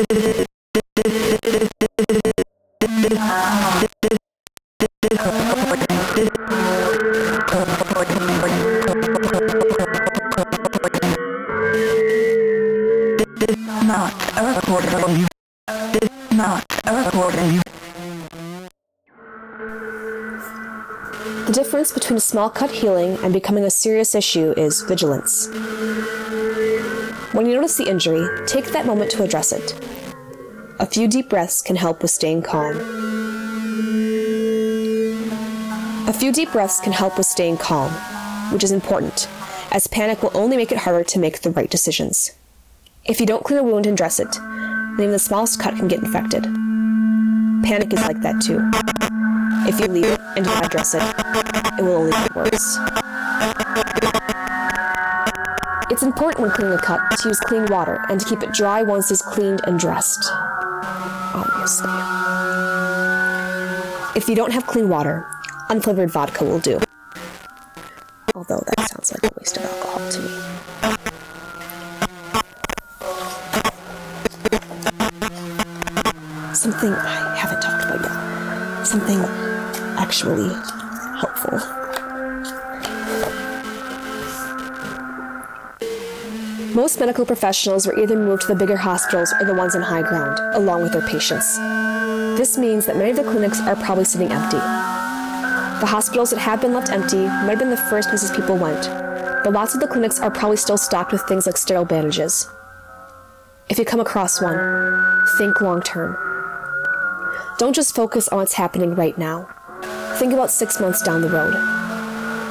The difference between a small cut healing and becoming a serious issue is vigilance. When you notice the injury, take that moment to address it. A few deep breaths can help with staying calm. A few deep breaths can help with staying calm, which is important, as panic will only make it harder to make the right decisions. If you don't clean a wound and dress it, then even the smallest cut can get infected. Panic is like that too. If you leave it and do not dress it, it will only get worse. It's important when cleaning a cut to use clean water and to keep it dry once it's cleaned and dressed. If you don't have clean water, unflavored vodka will do. Although that sounds like a waste of alcohol to me. Something I haven't talked about yet. Something actually helpful. Most medical professionals were either moved to the bigger hospitals or the ones on high ground, along with their patients. This means that many of the clinics are probably sitting empty. The hospitals that have been left empty might have been the first places people went, but lots of the clinics are probably still stocked with things like sterile bandages. If you come across one, think long term. Don't just focus on what's happening right now. Think about six months down the road.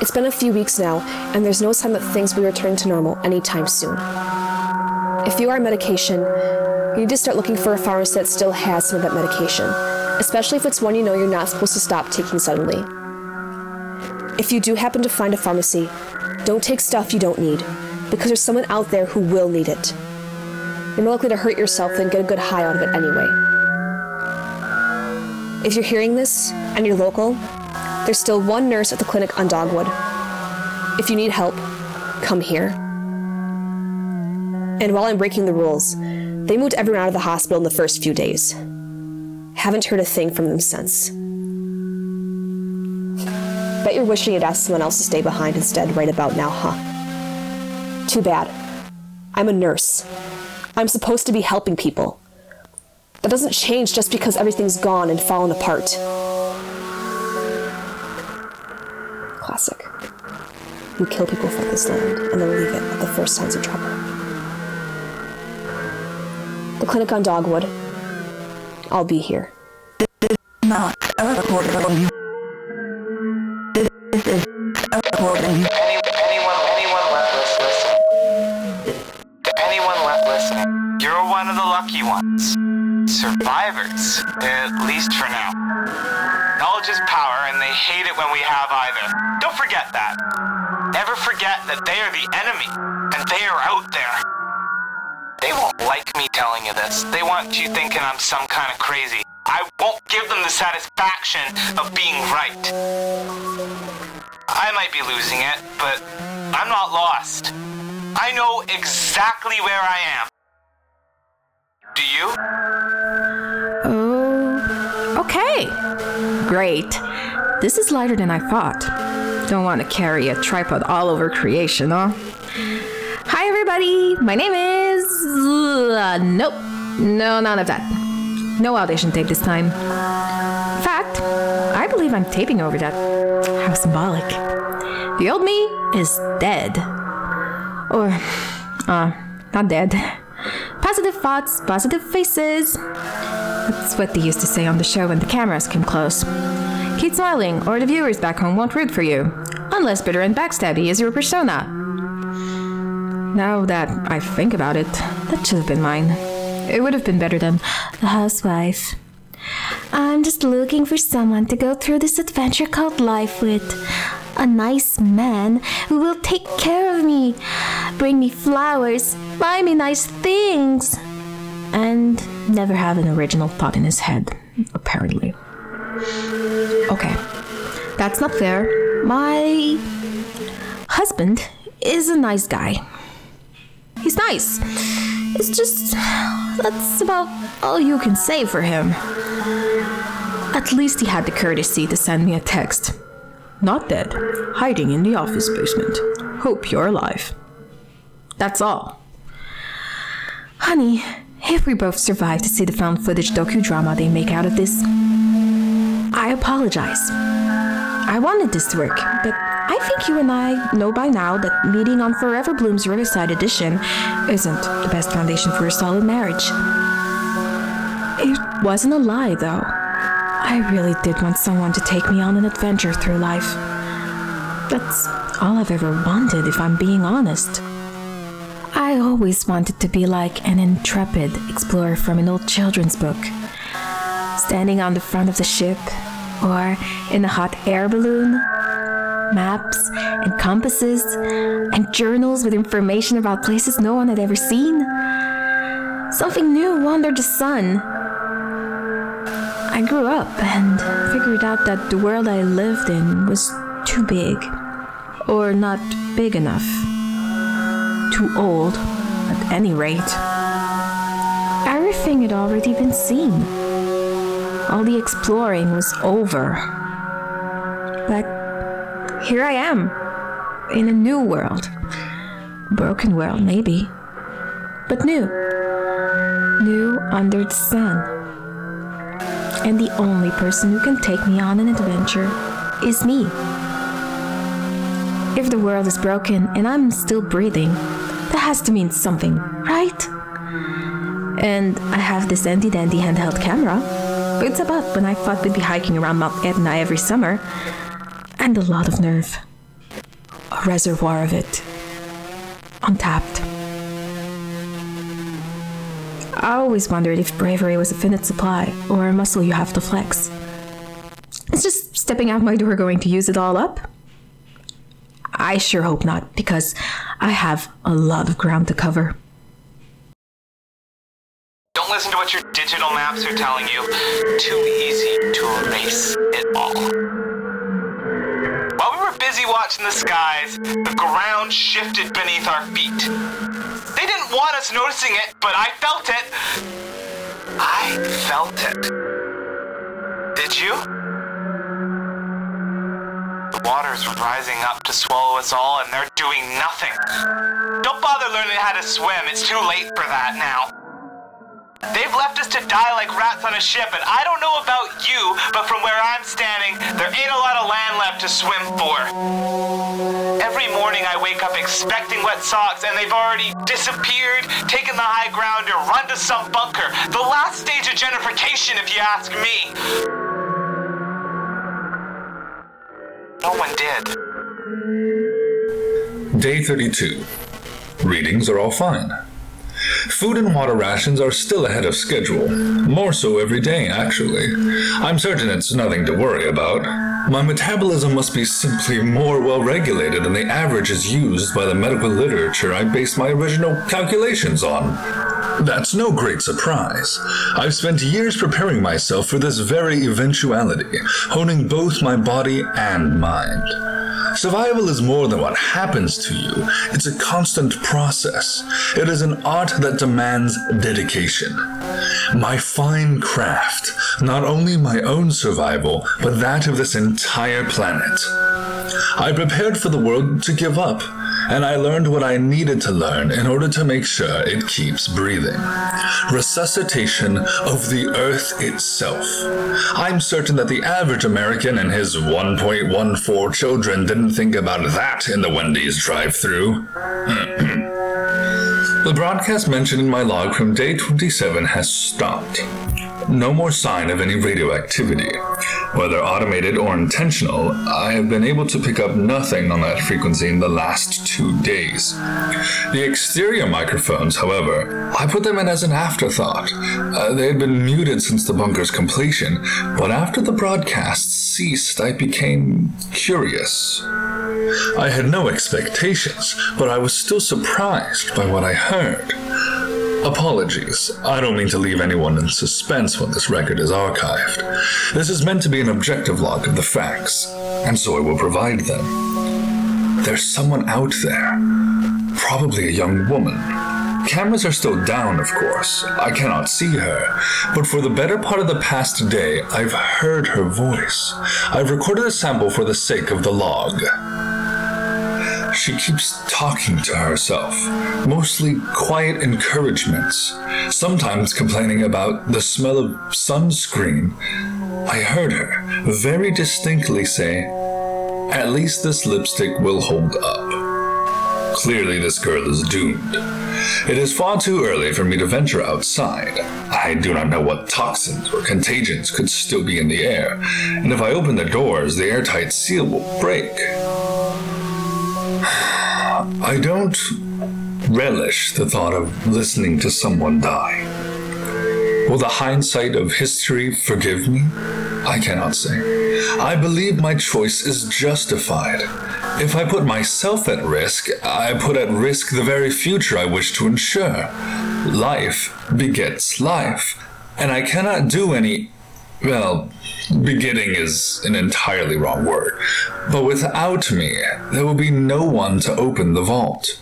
It's been a few weeks now, and there's no sign that things will return to normal anytime soon. If you are on medication, you need to start looking for a pharmacy that still has some of that medication, especially if it's one you know you're not supposed to stop taking suddenly. If you do happen to find a pharmacy, don't take stuff you don't need, because there's someone out there who will need it. You're more likely to hurt yourself than get a good high out of it anyway. If you're hearing this and you're local, there's still one nurse at the clinic on Dogwood. If you need help, come here. And while I'm breaking the rules, they moved everyone out of the hospital in the first few days. Haven't heard a thing from them since. Bet you're wishing you'd asked someone else to stay behind instead right about now, huh? Too bad. I'm a nurse. I'm supposed to be helping people. That doesn't change just because everything's gone and fallen apart. Classic. We kill people for this land and then leave it at the first signs of trouble. The clinic on Dogwood. I'll be here. Not a. either. Don't forget that. Never forget that they are the enemy, and they are out there. They won't like me telling you this. They want you thinking I'm some kind of crazy. I won't give them the satisfaction of being right. I might be losing it, but I'm not lost. I know exactly where I am. Do you? Oh, okay. Great. This is lighter than I thought. Don't want to carry a tripod all over creation, huh? Hi, everybody. My name is. Uh, nope. No, none of that. No audition tape this time. Fact, I believe I'm taping over that. How symbolic. The old me is dead. Or, uh, not dead. Positive thoughts, positive faces. That's what they used to say on the show when the cameras came close. Keep smiling, or the viewers back home won't root for you. Unless bitter and backstabby is your persona. Now that I think about it, that should have been mine. It would have been better than the housewife. I'm just looking for someone to go through this adventure called life with. A nice man who will take care of me, bring me flowers, buy me nice things, and never have an original thought in his head, apparently. Okay, that's not fair. My husband is a nice guy. He's nice. It's just that's about all you can say for him. At least he had the courtesy to send me a text. Not dead, hiding in the office basement. Hope you're alive. That's all. Honey, if we both survive to see the found footage docudrama they make out of this, I apologize. I wanted this to work, but I think you and I know by now that meeting on Forever Bloom's Riverside Edition isn't the best foundation for a solid marriage. It wasn't a lie, though. I really did want someone to take me on an adventure through life. That's all I've ever wanted, if I'm being honest. I always wanted to be like an intrepid explorer from an old children's book. Standing on the front of the ship, or in a hot air balloon. Maps and compasses and journals with information about places no one had ever seen. Something new under the sun. I grew up and figured out that the world I lived in was too big, or not big enough. Too old, at any rate. Everything had already been seen. All the exploring was over. But here I am, in a new world. Broken world, maybe. But new. New under the sun. And the only person who can take me on an adventure is me. If the world is broken and I'm still breathing, that has to mean something, right? And I have this handy dandy handheld camera. It's about when I thought we'd be hiking around Mount Etna every summer. And a lot of nerve. A reservoir of it. Untapped. I always wondered if bravery was a finite supply or a muscle you have to flex. Is just stepping out my door going to use it all up? I sure hope not, because I have a lot of ground to cover. Listen to what your digital maps are telling you. Too easy to erase it all. While we were busy watching the skies, the ground shifted beneath our feet. They didn't want us noticing it, but I felt it. I felt it. Did you? The water's were rising up to swallow us all, and they're doing nothing. Don't bother learning how to swim, it's too late for that now. They've left us to die like rats on a ship, and I don't know about you, but from where I'm standing, there ain't a lot of land left to swim for. Every morning I wake up expecting wet socks, and they've already disappeared, taken the high ground, or run to some bunker. The last stage of gentrification, if you ask me. No one did. Day 32. Readings are all fine. Food and water rations are still ahead of schedule. More so every day, actually. I'm certain it's nothing to worry about. My metabolism must be simply more well regulated than the averages used by the medical literature I based my original calculations on. That's no great surprise. I've spent years preparing myself for this very eventuality, honing both my body and mind. Survival is more than what happens to you, it's a constant process. It is an art that demands dedication. My fine craft, not only my own survival, but that of this entire planet. I prepared for the world to give up, and I learned what I needed to learn in order to make sure it keeps breathing. Resuscitation of the Earth itself. I'm certain that the average American and his 1.14 children didn't think about that in the Wendy's drive through. the broadcast mentioned in my log from day 27 has stopped. No more sign of any radioactivity. Whether automated or intentional, I have been able to pick up nothing on that frequency in the last two days. The exterior microphones, however, I put them in as an afterthought. Uh, they had been muted since the bunker's completion, but after the broadcast ceased, I became curious. I had no expectations, but I was still surprised by what I heard. Apologies. I don't mean to leave anyone in suspense when this record is archived. This is meant to be an objective log of the facts, and so I will provide them. There's someone out there, probably a young woman, Cameras are still down, of course. I cannot see her. But for the better part of the past day, I've heard her voice. I've recorded a sample for the sake of the log. She keeps talking to herself, mostly quiet encouragements, sometimes complaining about the smell of sunscreen. I heard her very distinctly say, At least this lipstick will hold up. Clearly, this girl is doomed. It is far too early for me to venture outside. I do not know what toxins or contagions could still be in the air, and if I open the doors, the airtight seal will break. I don't relish the thought of listening to someone die. Will the hindsight of history forgive me? I cannot say. I believe my choice is justified. If I put myself at risk, I put at risk the very future I wish to ensure. Life begets life, and I cannot do any. Well, beginning is an entirely wrong word. But without me, there will be no one to open the vault.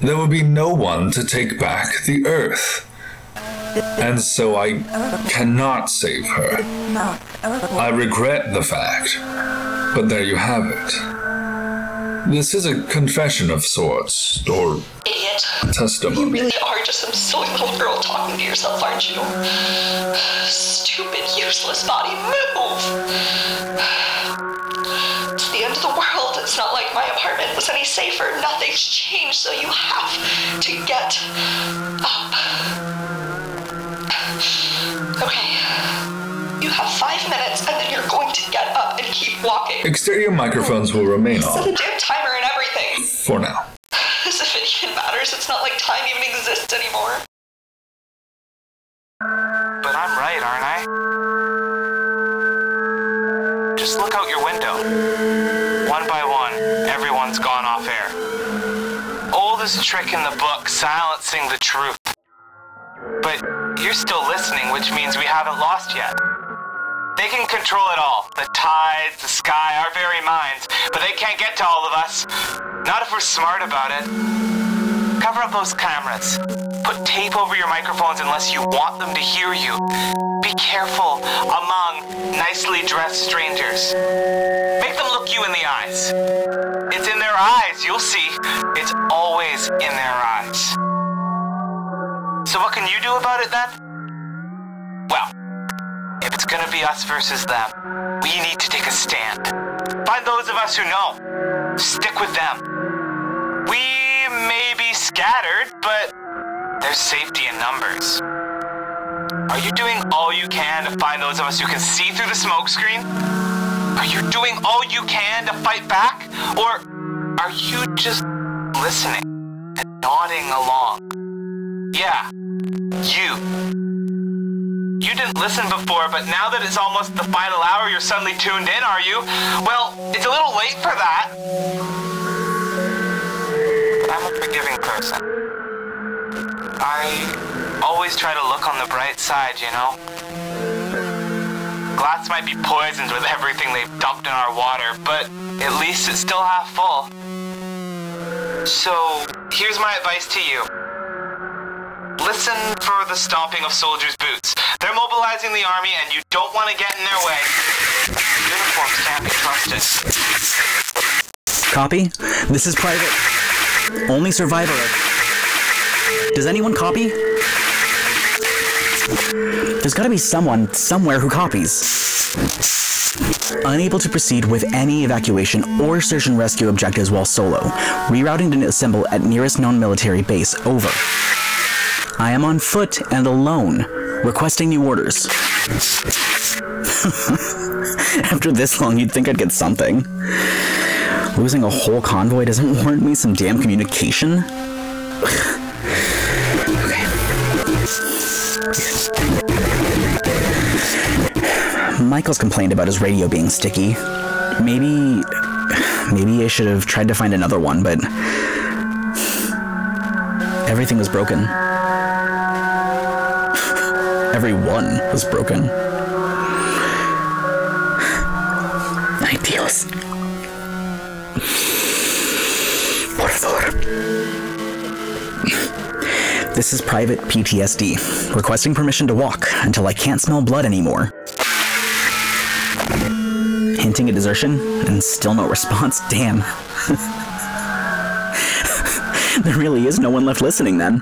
There will be no one to take back the earth. And so I cannot save her. I regret the fact, but there you have it. This is a confession of sorts, or Idiot. You testimony. really are just some silly little girl talking to yourself, aren't you? Stupid, useless body, move! It's the end of the world. It's not like my apartment was any safer. Nothing's changed, so you have to get up. Okay. You have five minutes, and then you're going to get up and keep walking. Exterior microphones will remain on. Set a damn timer and everything. for now. As if it even It's not like time even exists anymore. But I'm right, aren't I? Just look out your window. One by one, everyone's gone off air. Oldest trick in the book, silencing the truth. But you're still listening, which means we haven't lost yet. They can control it all the tides, the sky, our very minds, but they can't get to all of us. Not if we're smart about it. Cover up those cameras. Put tape over your microphones unless you want them to hear you. Be careful among nicely dressed strangers. Make them look you in the eyes. It's in their eyes, you'll see. It's always in their eyes. So, what can you do about it then? Well, if it's gonna be us versus them, we need to take a stand. Find those of us who know. Stick with them. Scattered, but there's safety in numbers. Are you doing all you can to find those of us who can see through the smokescreen? Are you doing all you can to fight back? Or are you just listening and nodding along? Yeah, you. You didn't listen before, but now that it's almost the final hour, you're suddenly tuned in, are you? Well, it's a little late for that. I'm a forgiving person. I always try to look on the bright side, you know? Glass might be poisoned with everything they've dumped in our water, but at least it's still half full. So, here's my advice to you. Listen for the stomping of soldiers' boots. They're mobilizing the army and you don't want to get in their way. Uniforms can't be trusted. Copy? This is private. Only survivor. Does anyone copy? There's gotta be someone, somewhere who copies. Unable to proceed with any evacuation or search and rescue objectives while solo. Rerouting to assemble at nearest known military base. Over. I am on foot and alone. Requesting new orders. After this long, you'd think I'd get something. Losing a whole convoy doesn't warrant me some damn communication? okay. Michael's complained about his radio being sticky. Maybe. Maybe I should have tried to find another one, but. Everything was broken. Everyone was broken. Dios. Por favor. This is private PTSD. Requesting permission to walk until I can't smell blood anymore. Hinting at desertion and still no response. Damn. there really is no one left listening then.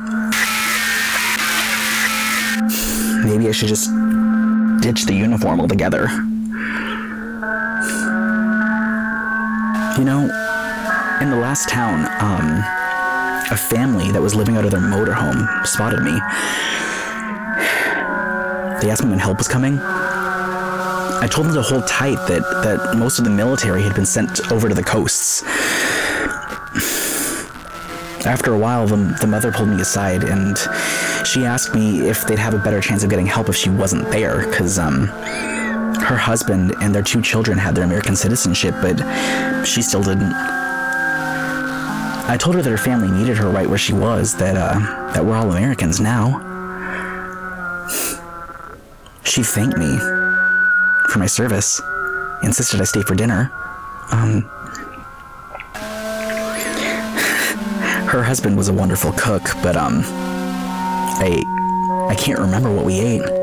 Maybe I should just ditch the uniform altogether. You know, in the last town, um, a family that was living out of their motorhome spotted me. They asked me when help was coming. I told them to hold tight that, that most of the military had been sent over to the coasts. After a while, the, the mother pulled me aside and she asked me if they'd have a better chance of getting help if she wasn't there, because um, her husband and their two children had their American citizenship, but she still didn't. I told her that her family needed her right where she was, that uh, that we're all Americans now. She thanked me for my service, insisted I stay for dinner. Um, her husband was a wonderful cook, but um, I I can't remember what we ate.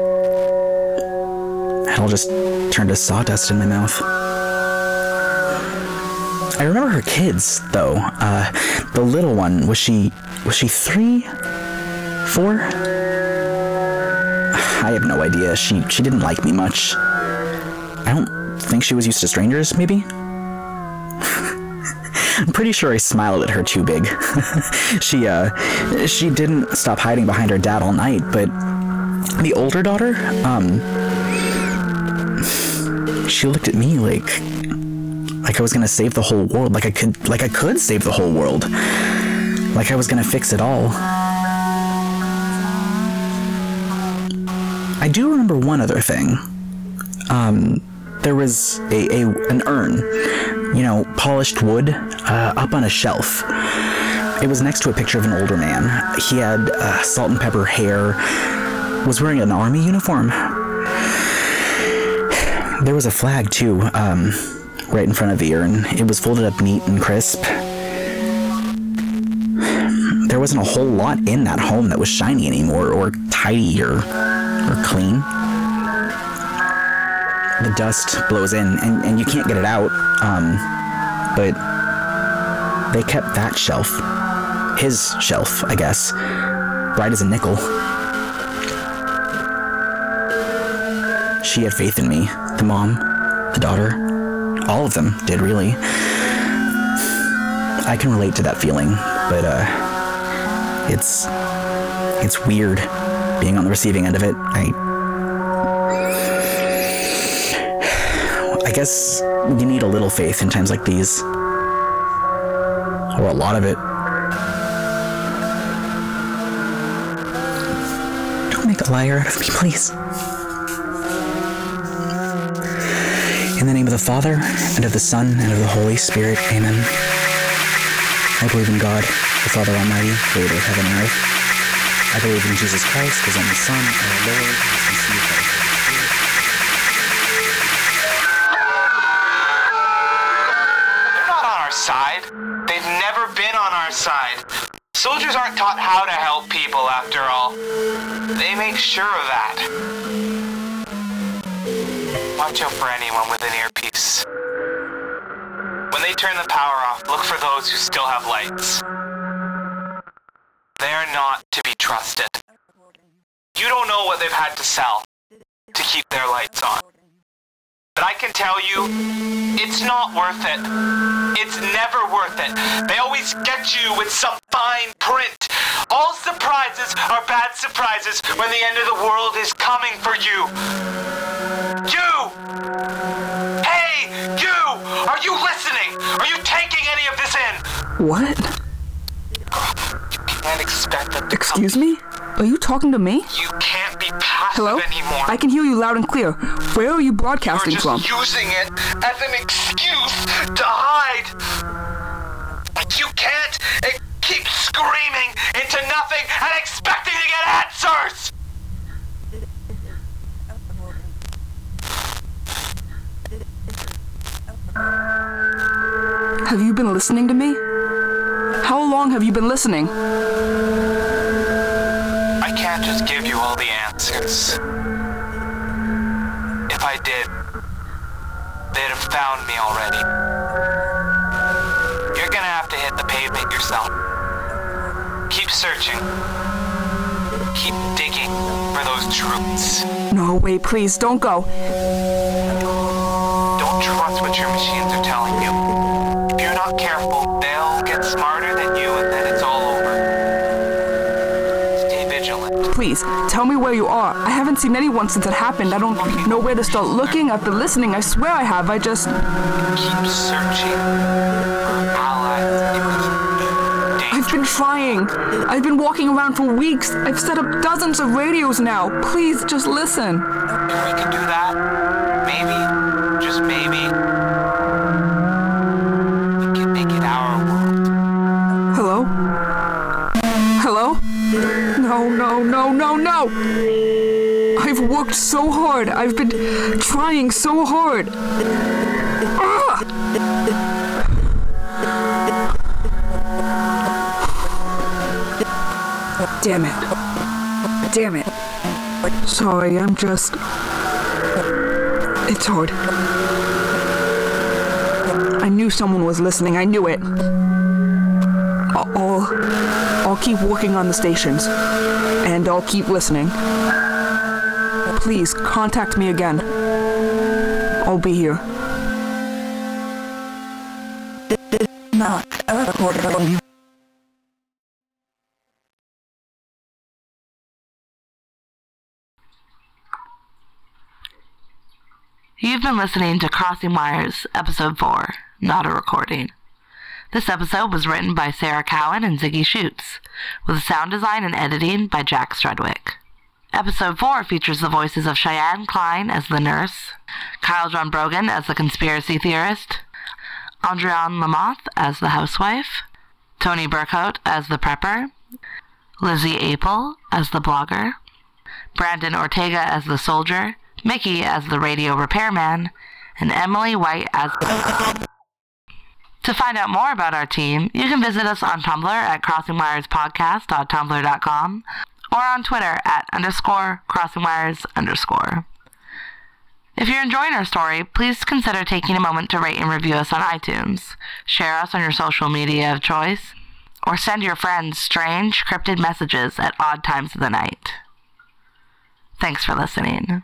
It all just turned to sawdust in my mouth. I remember her kids, though. Uh, the little one was she was she three, four? I have no idea. She she didn't like me much. I don't think she was used to strangers. Maybe. I'm pretty sure I smiled at her too big. she uh she didn't stop hiding behind her dad all night, but the older daughter, um she looked at me like like I was gonna save the whole world, like I could like I could save the whole world. Like I was gonna fix it all. I do remember one other thing. Um, there was a, a an urn, you know, polished wood, uh, up on a shelf. It was next to a picture of an older man. He had uh, salt and pepper hair, was wearing an army uniform. There was a flag too, um, right in front of the urn. It was folded up neat and crisp. There wasn't a whole lot in that home that was shiny anymore, or tidy, or or clean. The dust blows in, and, and you can't get it out. Um, but they kept that shelf, his shelf, I guess, bright as a nickel. She had faith in me. The mom, the daughter, all of them did really. I can relate to that feeling, but uh, it's it's weird being on the receiving end of it. I I guess you need a little faith in times like these, or a lot of it. Don't make a liar out of me, please. Name of the Father, and of the Son, and of the Holy Spirit, amen. I believe in God, the Father Almighty, creator of heaven and earth. I believe in Jesus Christ, his only Son, our Lord, who was conceived by the Holy Spirit. They're not on our side. They've never been on our side. Soldiers aren't taught how to help people, after all. They make sure of that. Watch out for anyone with. When they turn the power off, look for those who still have lights. They're not to be trusted. You don't know what they've had to sell to keep their lights on. But I can tell you, it's not worth it. It's never worth it. They always get you with some fine print. All surprises are bad surprises when the end of the world is coming for you. You! Hey, you! Are you listening? Are you taking any of this in? What? Can't expect them to Excuse me? Are you talking to me? You can't be passive Hello? anymore. I can hear you loud and clear. Where are you broadcasting from? You're from? just using it as an excuse to hide. You can't eh, keep screaming into nothing and expecting to get answers. Have you been listening to me? How long have you been listening? I can't just give you all the answers. If I did, they'd have found me already. You're gonna have to hit the pavement yourself. Keep searching. Keep digging for those truths. No, wait, please, don't go. Don't trust what your machines are telling you. Tell me where you are. I haven't seen anyone since it happened. I don't know where to start looking. I've been listening. I swear I have. I just. Keep searching for allies in this I've been trying. I've been walking around for weeks. I've set up dozens of radios now. Please, just listen. If we can do that, maybe, just maybe, I've worked so hard. I've been trying so hard. Ah! Damn it. Damn it. Sorry, I'm just. It's hard. I knew someone was listening. I knew it. I'll, I'll keep working on the stations, and I'll keep listening. Please contact me again. I'll be here. Not a audio. You've been listening to Crossing Wires, Episode 4, Not a Recording. This episode was written by Sarah Cowan and Ziggy Shoots, with sound design and editing by Jack Strudwick. Episode 4 features the voices of Cheyenne Klein as the nurse, Kyle John Brogan as the conspiracy theorist, Andriane Lamoth as the housewife, Tony Burkhout as the prepper, Lizzie Apel as the blogger, Brandon Ortega as the soldier, Mickey as the radio repairman, and Emily White as. To find out more about our team, you can visit us on Tumblr at crossingwirespodcast.tumblr.com or on Twitter at underscore crossingwires underscore. If you're enjoying our story, please consider taking a moment to rate and review us on iTunes, share us on your social media of choice, or send your friends strange, cryptid messages at odd times of the night. Thanks for listening.